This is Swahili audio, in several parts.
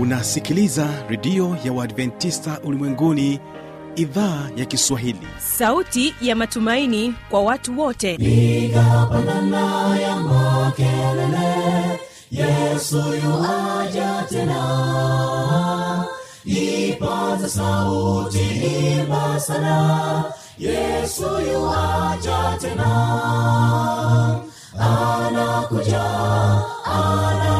unasikiliza redio ya uadventista ulimwenguni idhaa ya kiswahili. Sauti ya matumaini kwa watu wote. Igapanana ya makelele yesu yuaja tena. Ipaza sauti imba sana yesu yuaja tena. Anakuja anakuja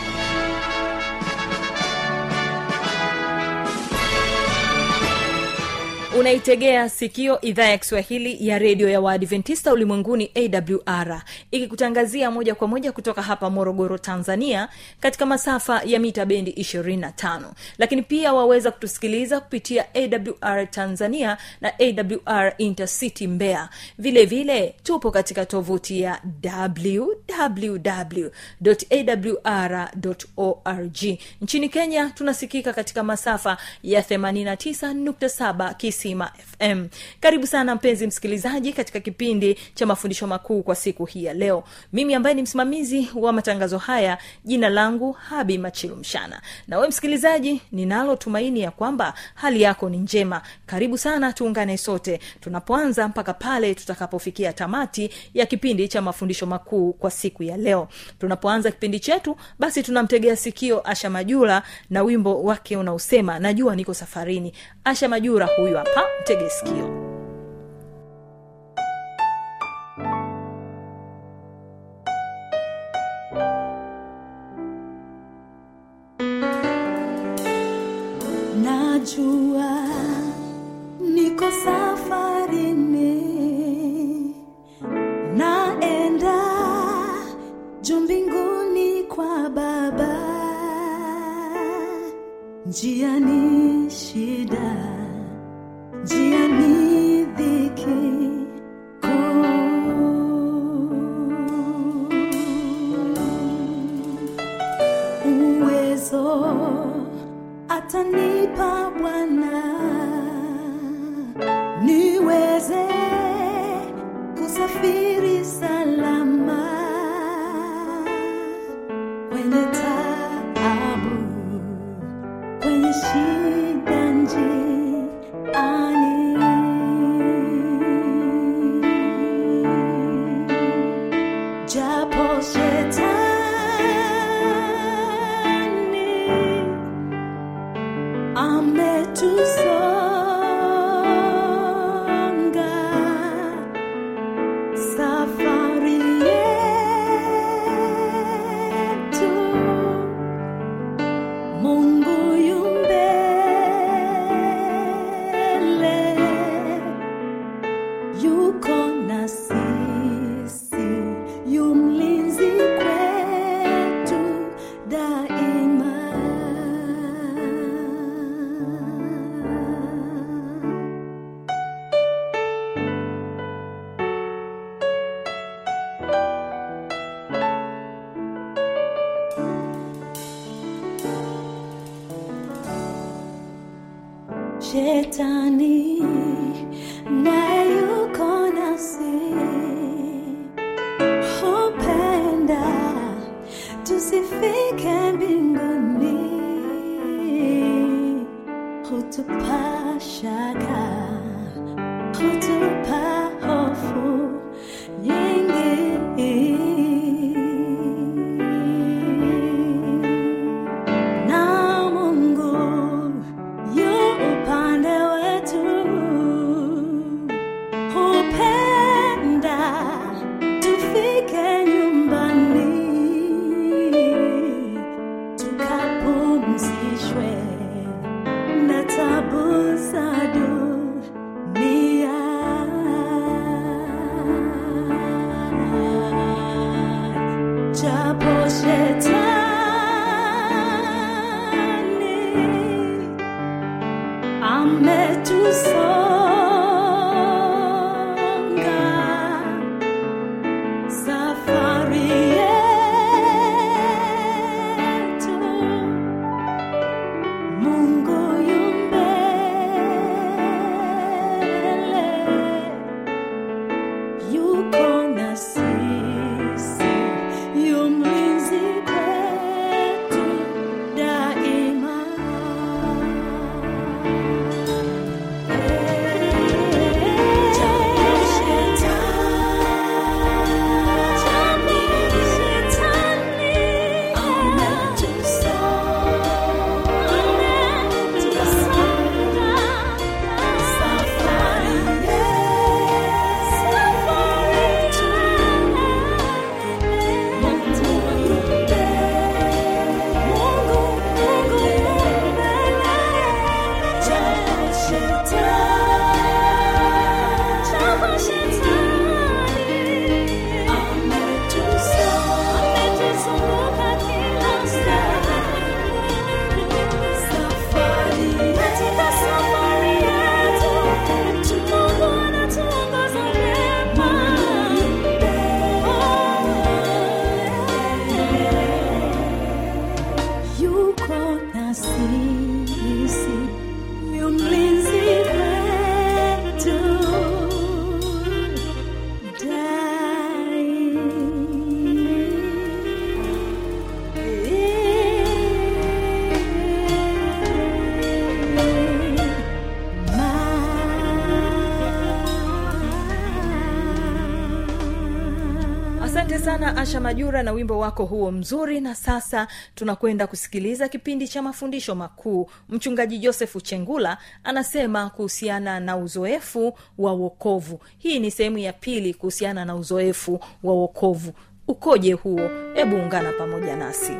unaitegea sikio idhaa ya kiswahili ya redio ya waadventista ulimwenguni awr ikikutangazia moja kwa moja kutoka hapa morogoro tanzania katika masafa ya mita bendi 25 lakini pia waweza kutusikiliza kupitia awr tanzania na awr intercity mbea vile vile tupo katika tovuti ya www.awr.org nchini kenya tunasikika katika masafa ya 89.7 kisima fm karibu sana mpenzi msikilizaji katika kipindi cha mafundisho makuu kwa siku hii ya leo. Mimi ambaye ni msimamizi wa matangazo haya jina langu habi machilu mshana. Na we msikilizaji ninalo tumaini ya kwamba hali yako ni njema. Karibu sana tuungane sote tunapoanza mpaka pale tutakapofikia tamati ya kipindi cha mafundisho makuu kwa siku ya leo. Tunapoanza kipindi chetu basi tunamtegea sikio asha majura na wimbo wake unaosema najua niko safarini. Asha majura huyu hapa mtege sikio najua niko safarini. Naenda juu mbinguni kwa baba. Njia ni shida uwezo atanipa Bwana yuko asha na wimbo wako huo mzuri. Na sasa tunakwenda kusikiliza kipindi cha mafundisho makuu. Mchungaji josefu chengula anasema kuhusiana na uzoefu wa wokovu. Hii ni sehemu ya pili kuhusiana na uzoefu wa wokovu. Ukoje huo? Hebu ungana pamoja nasi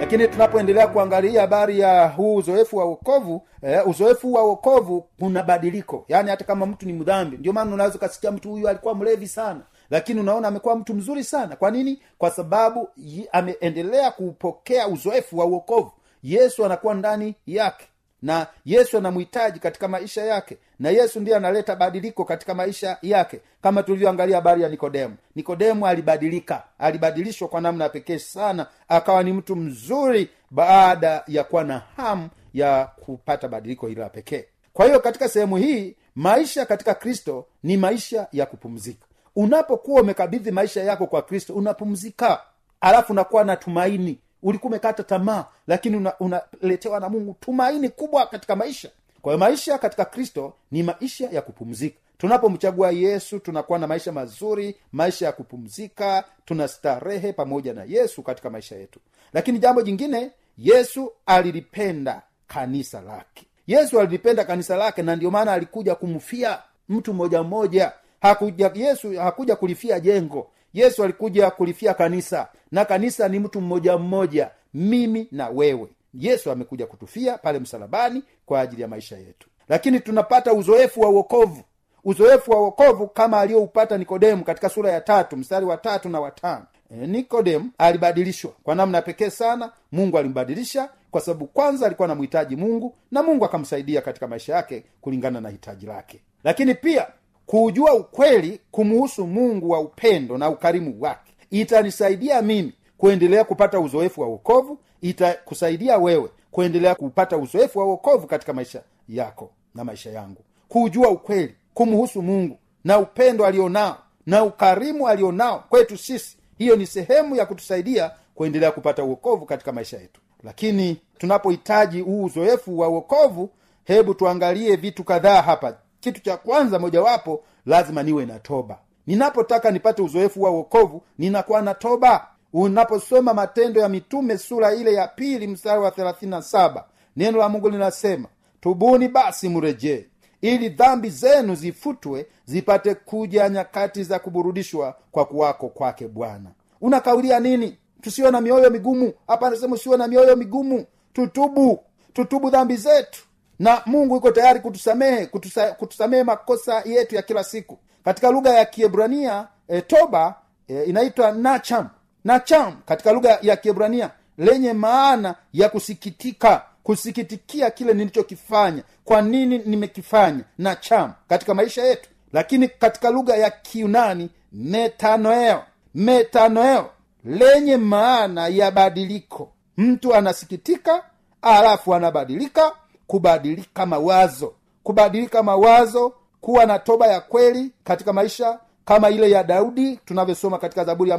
lakini tunapoendelea kuangalia habari ya huu uzoefu wa wokovu eh, uzoefu wa wokovu kuna badiliko. Yaani hata kama mtu ni mdhambi ndio maana unaweza ukasikia mtu huyu alikuwa mlevi sana. Lakini unaona amekuwa mtu mzuri sana. Kwa nini? Kwa sababu ameendelea kupokea uzoefu wa uokovu yesu anakuwa ndani yake na yesu anamhitaji katika maisha yake. Na yesu ndiye analeta badiliko katika maisha yake. Kama tulivyoangalia habari ya nikodemu. Nikodemu alibadilika. Alibadilishwa kwa namna ya pekee sana. Akawa ni mtu mzuri baada ya kuwa na hamu ya kupata badiliko hilo la pekee. Kwa hiyo katika sehemu hii maisha katika kristo ni maisha ya kupumzika. Unapokuwa umekabidhi maisha yako kwa kristo unapumzika. Alafu unakuwa na tumaini ulikuwa umekata tamaa lakini unaletewa una na mungu tumaini kubwa katika maisha. Kwa hiyo maisha katika kristo ni maisha ya kupumzika. Tunapomchagua yesu tunakuwa na maisha mazuri maisha ya kupumzika tuna starehe pamoja na yesu katika maisha yetu. Lakini jambo jingine yesu alilipenda kanisa lake. Yesu alilipenda kanisa lake na ndio maana alikuja kumfia mtu mmoja mmoja hakuja yesu hakuja kulifia jengo yesu alikuja kulifia kanisa na kanisa ni mtu mmoja mmoja mimi na wewe. Yesu amekuja kutufia pale msalabani kwa ajili ya maisha yetu. Lakini tunapata uzoefu wa uokovu uzoefu wa uokovu kama aliyoupata nikodemu katika sura ya tatu mstari wa tatu na watano e, nikodemu alibadilishwa kwa namna pekee sana. Mungu alimbadilisha kwa sababu kwanza alikuwa anamhitaji mungu na mungu akamsaidia katika maisha yake kulingana na hitaji lake. Lakini pia kuujua ukweli kumuhusu mungu wa upendo na ukarimu wake. Itanisaidia mimi kuendelea kupata uzoefu wa uokovu itakusaidia wewe kuendelea kupata uzoefu wa uokovu katika maisha yako na maisha yangu. Kuujua ukweli kumhusu mungu na upendo alionao na ukarimu alionao kwetu sisi hiyo ni sehemu ya kutusaidia kuendelea kupata uokovu katika maisha yetu. Lakini tunapohitaji huu uzoefu wa uokovu hebu tuangalie vitu kadhaa hapa kitu cha kwanza mojawapo lazima niwe na toba. Ninapotaka nipate uzoefu wa uokovu ninakuwa na toba. Unaposoma matendo ya mitume sura ile ya pili mstari wa 37 neno la mungu linasema tubuni basi mrejee ili dhambi zenu zifutwe zipate kuja nyakati za kuburudishwa kwa kuwako kwake bwana. Unakaulia nini? Tusiwe na mioyo migumu. Hapa anasema usiwe na mioyo migumu. Tutubu. Tutubu dhambi zetu na mungu yuko tayari kutusamehe kutusa, kutusamehe makosa yetu ya kila siku. Katika lugha ya kiebrania e, toba e, inaitwa nacham. Nacham katika lugha ya kiebrania lenye maana ya kusikitika kusikitikia kile nilichokifanya. Kwa nini nimekifanya? Nacham katika maisha yetu. Lakini katika lugha ya kiunani metanoeo. Metanoeo lenye maana ya badiliko. Mtu anasikitika alafu anabadilika kubadilika mawazo. Kubadilika mawazo kuwa na toba ya kweli katika maisha kama ile ya daudi tunavyosoma katika zaburi ya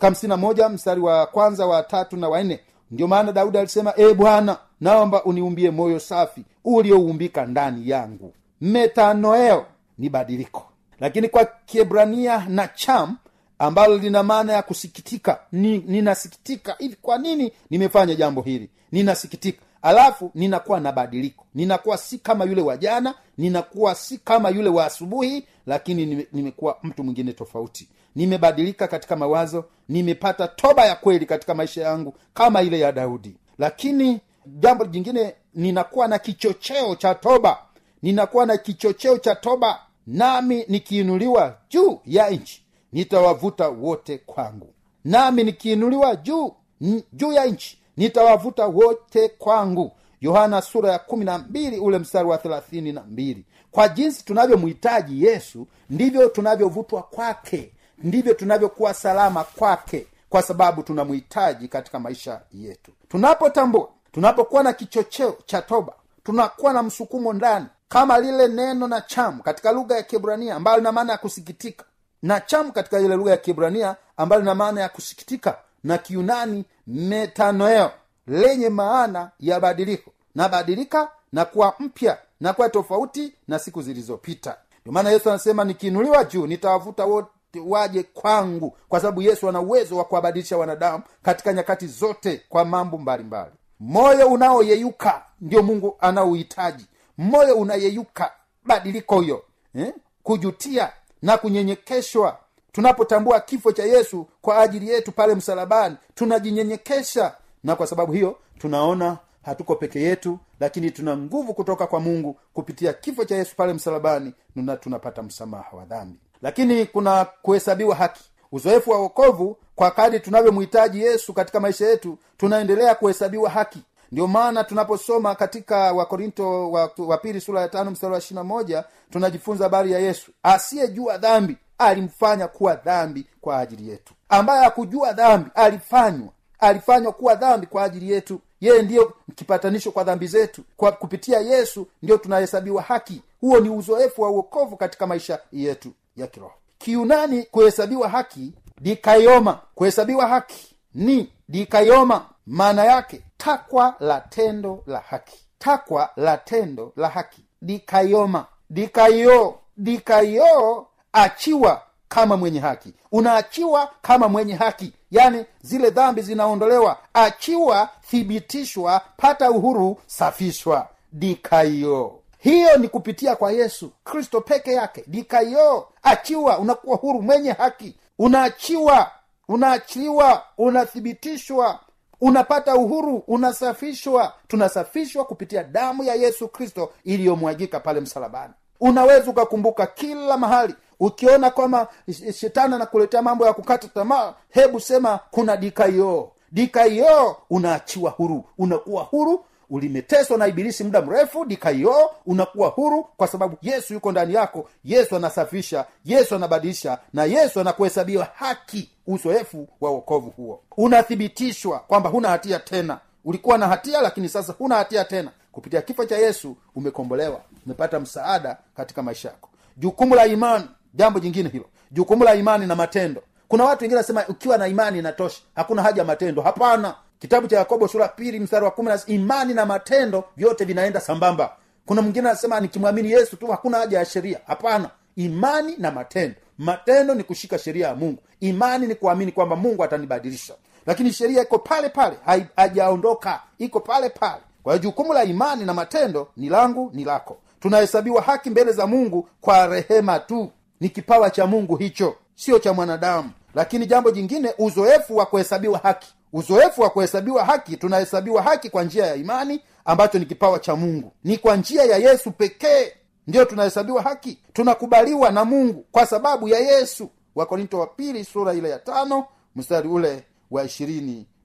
hamsini moja mstari wa kwanza wa tatu na wanne ndio maana daudi alisema e bwana naomba uniumbie moyo safi ulioumbika ndani yangu. Metanoeo ni badiliko. Lakini kwa kiebrania na cham ambalo lina maana ya kusikitika ni, ninasikitika hivi kwa nini nimefanya jambo hili? Ninasikitika alafu ninakuwa na badiliko. Ninakuwa si kama yule wa jana ninakuwa si kama yule wa asubuhi lakini nime, nimekuwa mtu mwingine tofauti. Nimebadilika katika mawazo nimepata toba ya kweli katika maisha yangu kama ile ya daudi. Lakini jambo jingine ninakuwa na kichocheo cha toba. Ninakuwa na kichocheo cha toba nami nikiinuliwa juu ya nchi nitawavuta wote kwangu. Nami nikiinuliwa juu juu ya nchi nitawavuta wote kwangu. Yohana sura ya kumi na mbili ule mstari wa thelathini na mbili. Kwa jinsi tunavyomhitaji yesu ndivyo tunavyovutwa kwake. Ndivyo tunavyokuwa salama kwake kwa sababu tunamhitaji katika maisha yetu. Tunapotambua tunapokuwa na kichocheo cha toba tunakuwa na msukumo ndani. Kama lile neno na chamu katika lugha ya kibrania ambayo lina maana ya kusikitika. Na chamu katika ile lugha ya kibrania ambayo lina maana ya kusikitika na kiunani metanoeo lenye maana ya badiliko. Nabadilika na kuwa mpya na kuwa tofauti na siku zilizopita. Ndio maana yesu anasema nikiinuliwa juu nitawavuta wote waje kwangu kwa sababu yesu ana uwezo wa kuwabadilisha wanadamu katika nyakati zote kwa mambo mbalimbali. Moyo unaoyeyuka ndio mungu anaouhitaji. Moyo unayeyuka badiliko hiyo eh? kujutia na kunyenyekeshwa tunapotambua kifo cha yesu kwa ajili yetu pale msalabani tunajinyenyekesha. Na kwa sababu hiyo tunaona hatuko peke yetu lakini tuna nguvu kutoka kwa mungu kupitia kifo cha yesu pale msalabani na tunapata msamaha wa dhambi. Lakini kuna kuhesabiwa haki. Uzoefu wa wokovu kwa kadi tunavyomhitaji yesu katika maisha yetu tunaendelea kuhesabiwa haki. Ndio maana tunaposoma katika wakorinto wa, wa pili sura ya tano mstari wa ishirina moja tunajifunza habari ya yesu. Asiyejua dhambi alimfanya kuwa dhambi kwa ajili yetu. Ambaye hakujua dhambi alifanywa. Alifanywa kuwa dhambi kwa ajili yetu. Yeye ndiyo kipatanisho kwa dhambi zetu. Kwa kupitia yesu ndio tunahesabiwa haki. Huo ni uzoefu wa uokovu katika maisha yetu ya kiroho. Kiunani kuhesabiwa haki dikayoma kuhesabiwa haki ni dikayoma maana yake takwa la tendo la haki. Takwa la tendo la haki. Dikayoma dikayo dikayo achiwa kama mwenye haki. Unaachiwa kama mwenye haki. Yaani zile dhambi zinaondolewa. Achiwa thibitishwa pata uhuru safishwa. Dikaio. Hiyo ni kupitia kwa yesu kristo peke yake. Dikaio. Achiwa unakuwa huru mwenye haki. Unaachiwa unaachiwa unathibitishwa. Unapata uhuru unasafishwa. Tunasafishwa kupitia damu ya yesu kristo iliyomwagika pale msalabani. Unaweza ukakumbuka kila mahali ukiona kwamba shetani anakuletea mambo ya kukata tamaa hebu sema kuna dikaio. Dikaio unaachiwa huru. Unakuwa huru ulimeteswa na ibilisi muda mrefu dikaio unakuwa huru kwa sababu yesu yuko ndani yako. Yesu anasafisha yesu anabadilisha na yesu anakuhesabiwa haki uzoefu wa uokovu huo. Unathibitishwa kwamba huna hatia tena. Ulikuwa na hatia lakini sasa huna hatia tena. Kupitia kifo cha yesu umekombolewa. Umepata msaada katika maisha yako. Jukumu la imani jambo jingine hilo. Jukumu la imani na matendo. Kuna watu wengine wanasema ukiwa na imani inatosha. Hakuna haja ya matendo. Hapana. Kitabu cha yakobo sura pili mstari wa kumi imani na matendo vyote vinaenda sambamba. Kuna mwingine anasema nikimwamini yesu tu hakuna haja ya sheria. Hapana. Imani na matendo. Matendo ni kushika sheria ya mungu. Imani ni kuamini kwamba mungu atanibadilisha. Lakini sheria iko pale pale hajaondoka iko pale pale. Kwa jukumu la imani na matendo ni langu ni lako. Tunahesabiwa haki mbele za mungu kwa rehema tu ni kipawa cha mungu hicho sio cha mwanadamu. Lakini jambo jingine uzoefu wa kuhesabiwa haki. Uzoefu wa kuhesabiwa haki tunahesabiwa haki kwa njia ya imani ambacho ni kipawa cha mungu. Ni kwa njia ya yesu pekee ndiyo tunahesabiwa haki. Tunakubaliwa na mungu kwa sababu ya yesu. Wakorinto wa pili sura ile ya tano mstari ule wa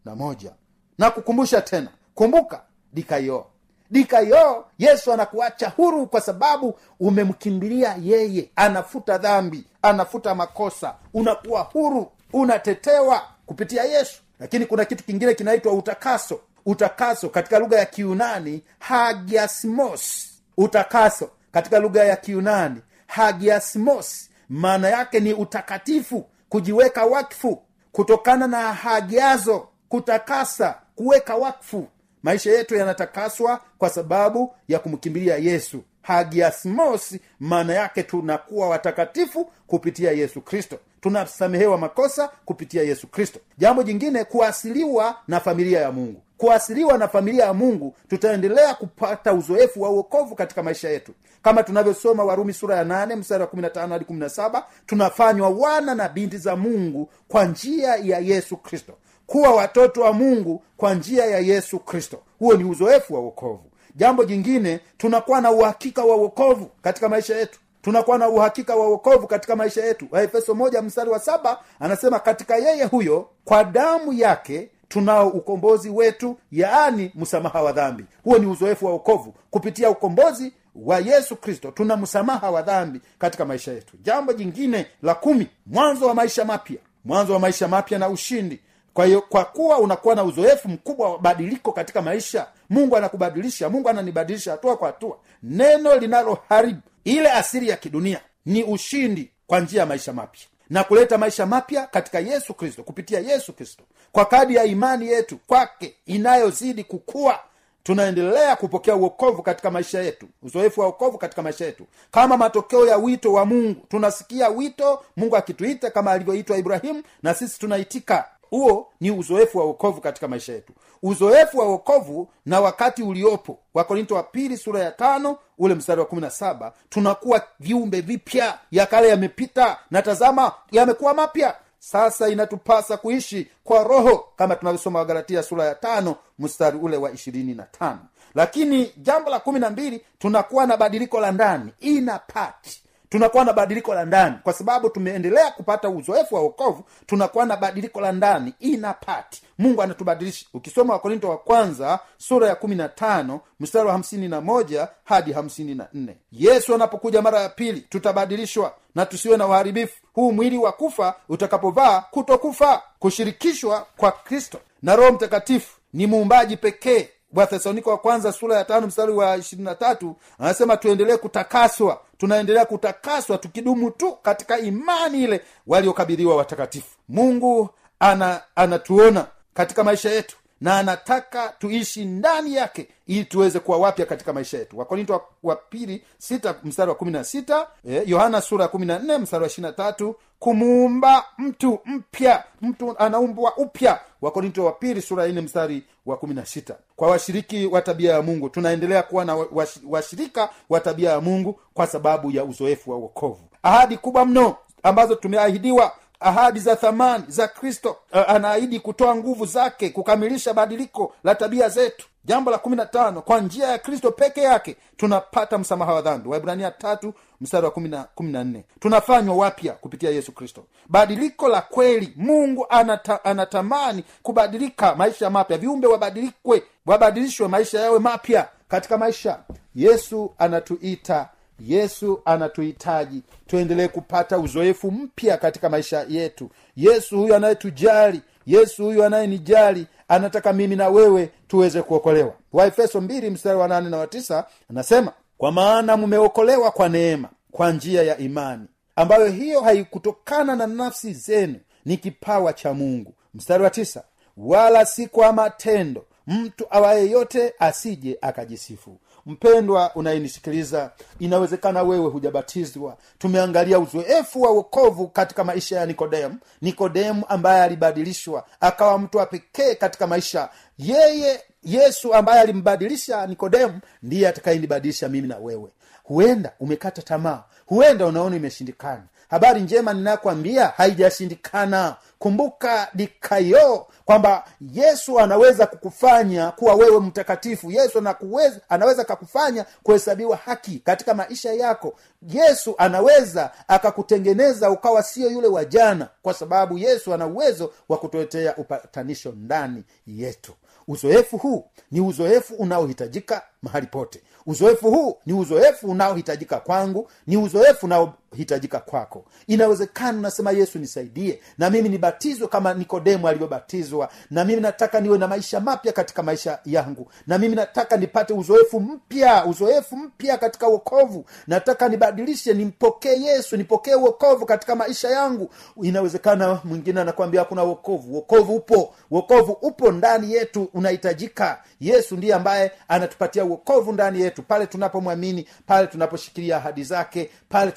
na moja. Na kukumbusha tena kumbuka dikayo dikayo yesu anakuacha huru kwa sababu umemkimbilia yeye. Anafuta dhambi anafuta makosa. Unakuwa huru unatetewa kupitia yesu. Lakini kuna kitu kingine kinaitwa utakaso. Utakaso katika lugha ya kiunani hagiasmos. Utakaso katika lugha ya kiunani hagiasmos. Maana yake ni utakatifu kujiweka wakfu kutokana na hagiazo kutakasa kuweka wakfu maisha yetu yanatakaswa kwa sababu ya kumkimbilia yesu. Hagiasmos maana yake tunakuwa watakatifu kupitia yesu kristo. Tunasamehewa makosa kupitia yesu kristo. Jambo jingine kuasiliwa na familia ya mungu. Kuasiliwa na familia ya mungu tutaendelea kupata uzoefu wa uokovu katika maisha yetu. Kama tunavyosoma warumi sura ya nane mstari wa 15 hadi 17 tunafanywa wana na binti za mungu kwa njia ya yesu kristo kuwa watoto wa mungu kwa njia ya yesu kristo. Huo ni uzoefu wa uokovu jambo jingine tunakuwa na uhakika wa wokovu katika maisha yetu. Tunakuwa na uhakika wa uokovu katika maisha yetu. Waefeso moja mstari wa saba anasema katika yeye huyo kwa damu yake tunao ukombozi wetu yaani msamaha wa dhambi. Huo ni uzoefu wa uokovu kupitia ukombozi wa yesu kristo tuna msamaha wa dhambi katika maisha yetu. Jambo jingine la kumi mwanzo wa maisha mapya. Mwanzo wa maisha mapya na ushindi kwa hiyo kwa kuwa unakuwa na uzoefu mkubwa wa badiliko katika maisha mungu anakubadilisha mungu ananibadilisha hatua kwa hatua. Neno linaloharibu ile asiri ya kidunia ni ushindi kwa njia ya maisha mapya. Na kuleta maisha mapya katika yesu kristo kupitia yesu kristo. Kwa kadi ya imani yetu kwake inayozidi kukua tunaendelea kupokea uokovu katika maisha yetu uzoefu wa uokovu katika maisha yetu. Kama matokeo ya wito wa mungu tunasikia wito mungu akituita kama alivyoitwa ibrahimu na sisi tunaitika huo ni uzoefu wa uokovu katika maisha yetu. Uzoefu wa uokovu na wakati uliopo. Wakorinto wa pili sura ya tano ule mstari wa kumi na saba tunakuwa viumbe vipya. Ya kale yamepita na tazama yamekuwa mapya. Sasa inatupasa kuishi kwa roho kama tunavyosoma wagalatia sura ya tano mstari ule wa ishirini na tano. Lakini jambo la kumi na mbili tunakuwa na badiliko la ndani. Ina pati tunakuwa na badiliko la ndani. Kwa sababu tumeendelea kupata uzoefu wa wokovu tunakuwa na badiliko la ndani. Ina pati. Mungu anatubadilisha. Ukisoma wakorinto wa kwanza sura ya kumi na tano mstari wa hamsini na moja hadi hamsini na nne. Yesu anapokuja mara ya pili tutabadilishwa na tusiwe na uharibifu. Huu mwili wa kufa utakapovaa kutokufa kushirikishwa kwa kristo. Na roho mtakatifu ni muumbaji pekee wathesaloniko wa kwanza sura ya tano mstari wa ishirini na tatu anasema tuendelee kutakaswa tunaendelea kutakaswa tukidumu tu katika imani ile waliokabidhiwa watakatifu. Mungu ana anatuona katika maisha yetu na anataka tuishi ndani yake ili tuweze kuwa wapya katika maisha yetu. Wakorinto wa, pili sita mstari wa kumi na sita eh, sura ya kumi na nne mstari wa ishiri tatu kumuumba mtu mpya. Mtu anaumbwa upya. Wakorinto wa pili sura ya nne mstari wa kumi na sita kwa washiriki wa tabia ya mungu tunaendelea kuwa na washirika wa tabia ya mungu kwa sababu ya uzoefu wa uokovu ahadi kubwa mno ambazo tumeahidiwa ahadi za thamani za kristo uh, anaahidi kutoa nguvu zake kukamilisha badiliko la tabia zetu. Jambo la kumi na tano kwa njia ya kristo peke yake tunapata msamaha wa dhambi. Waibrania tatu mstari wa kumi na nne. Tunafanywa wapya kupitia yesu kristo. Badiliko la kweli mungu anata, anatamani kubadilika maisha mapya. Viumbe wabadilikwe wabadilishwe maisha yawe mapya. Katika maisha yesu anatuita yesu anatuhitaji tuendelee kupata uzoefu mpya katika maisha yetu. Yesu huyu anayetujali yesu huyu anayenijali anataka mimi na wewe tuweze kuokolewa. Waefeso mstari wa nane na watisa anasema kwa maana mmeokolewa kwa neema kwa njia ya imani ambayo hiyo haikutokana na nafsi zenu ni kipawa cha mungu. Mstari wa tisa wala si kwa matendo mtu awaye yote asije akajisifu mpendwa unayenisikiliza inawezekana wewe hujabatizwa. Tumeangalia uzoefu wa wokovu katika maisha ya nikodemu. Nikodemu ambaye alibadilishwa akawa mtu wa pekee katika maisha. Yeye yesu ambaye alimbadilisha nikodemu ndiye atakayenibadilisha mimi na wewe. Huenda umekata tamaa. Huenda unaona imeshindikana habari njema ninakwambia haijashindikana. Kumbuka dikayo kwamba yesu anaweza kukufanya kuwa wewe mtakatifu. Yesu anakuweza, anaweza kakufanya kuhesabiwa haki katika maisha yako. Yesu anaweza akakutengeneza ukawa sio yule wa jana kwa sababu yesu ana uwezo wa kutuletea upatanisho ndani yetu. Uzoefu huu ni uzoefu unaohitajika mahali pote. Uzoefu huu ni uzoefu unaohitajika kwangu ni uzoefu unaohitajika kwako. Inawezekana unasema yesu nisaidie. Na mimi nibatizwe kama nikodemu alivyobatizwa. Na mimi nataka niwe na maisha mapya katika maisha yangu. Na mimi nataka nipate uzoefu mpya uzoefu mpya katika uokovu nataka nibadilishe nimpokee yesu nipokee uokovu katika maisha yangu. Inawezekana mwingine anakwambia hakuna uokovu uokovu upo. Uokovu upo ndani yetu unahitajika. Yesu ndiye ambaye anatupatia uokovu ndani yetu. Pale tunapomwamini pale tunaposhikilia ahadi zake pale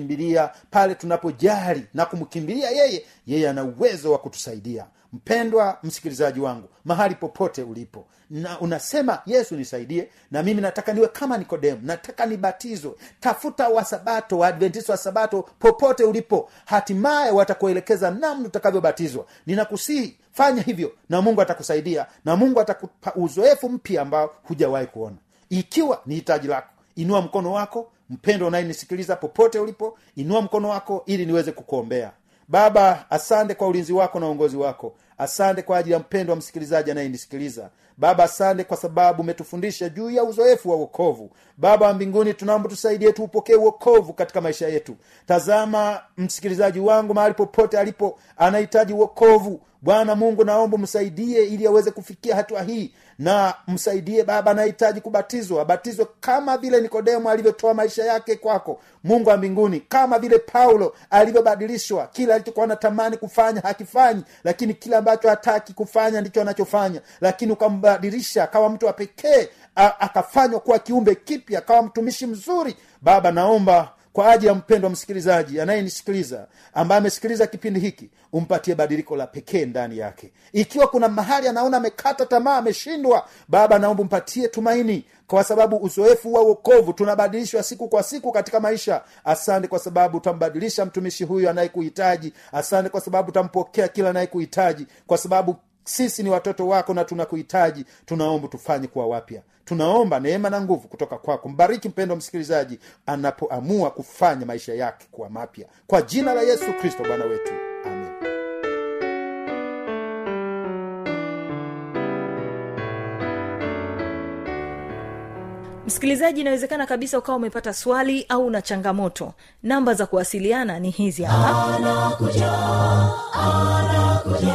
tunapomkimbilia pale tunapojali na kumkimbilia yeye yeye ana uwezo wa kutusaidia. Mpendwa msikilizaji wangu mahali popote ulipo na unasema yesu nisaidie na mimi nataka niwe kama nikodemu nataka nibatizwe tafuta wasabato waadventista wa sabato popote ulipo hatimaye watakuelekeza namna utakavyobatizwa. Ninakusihi fanya hivyo na mungu atakusaidia na mungu atakupa uzoefu mpya ambao hujawahi kuona. Ikiwa ni hitaji lako inua mkono wako mpendo unayenisikiliza popote ulipo inua mkono wako ili niweze kukuombea. Baba asante kwa ulinzi wako na uongozi wako. Asante kwa ajili ya mpendo wa msikilizaji anayenisikiliza. Baba asante kwa sababu umetufundisha juu ya uzoefu wa uokovu baba wa mbinguni tunaomba tusaidie tuupokee uokovu katika maisha yetu. Tazama msikilizaji wangu mahali popote alipo anahitaji uokovu bwana mungu naomba msaidie ili aweze kufikia hatua hii na msaidie baba anahitaji kubatizwa abatizwe kama vile nikodemo alivyotoa maisha yake kwako mungu wa mbinguni kama vile paulo alivyobadilishwa. Kila alichokuwa anatamani kufanya hakifanyi lakini kile ambacho hataki kufanya ndicho anachofanya. Lakini ukambadilisha akawa mtu wa pekee akafanywa kuwa kiumbe kipya akawa mtumishi mzuri. Baba naomba kwa ajili ya mpendo wa msikilizaji anayenisikiliza ambaye amesikiliza kipindi hiki umpatie badiliko la pekee ndani yake. Ikiwa kuna mahali anaona amekata tamaa ameshindwa baba naomba umpatie tumaini. Kwa sababu uzoefu wa uokovu tunabadilishwa siku kwa siku katika maisha. Asante kwa sababu utambadilisha mtumishi huyu anayekuhitaji. Asante kwa sababu utampokea kila anayekuhitaji. Kwa sababu sisi ni watoto wako na tunakuhitaji. Tunaomba tufanye kuwa wapya tunaomba neema na nguvu kutoka kwako. Mbariki mpendo msikilizaji anapoamua kufanya maisha yake kuwa mapya. Kwa jina la yesu kristo bwana wetu. Amen. Msikilizaji inawezekana kabisa ukawa umepata swali au na changamoto. Namba za kuwasiliana ni hizi hapa. Anakuja anakuja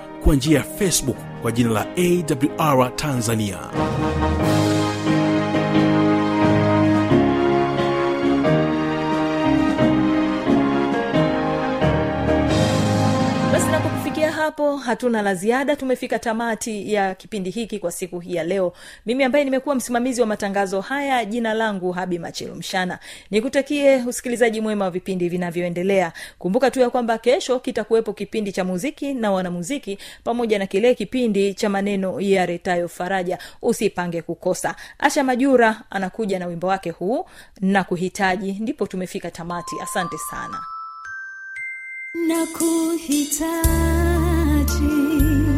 kwa njia ya facebook kwa jina la awr tanzania hapo hatuna la ziada. Tumefika tamati ya kipindi hiki kwa siku hii ya leo. Mimi ambaye nimekuwa msimamizi wa matangazo haya jina langu habi machelo mshana. Nikutakie usikilizaji mwema wa vipindi vinavyoendelea. Kumbuka tu ya kwamba kesho kitakuwepo kipindi cha muziki na wanamuziki pamoja na kile kipindi cha maneno ya retayo faraja. Usipange kukosa. Asha majura anakuja na wimbo wake huu na kuhitaji. Ndipo tumefika tamati. Asante sana. Na kuhitaji e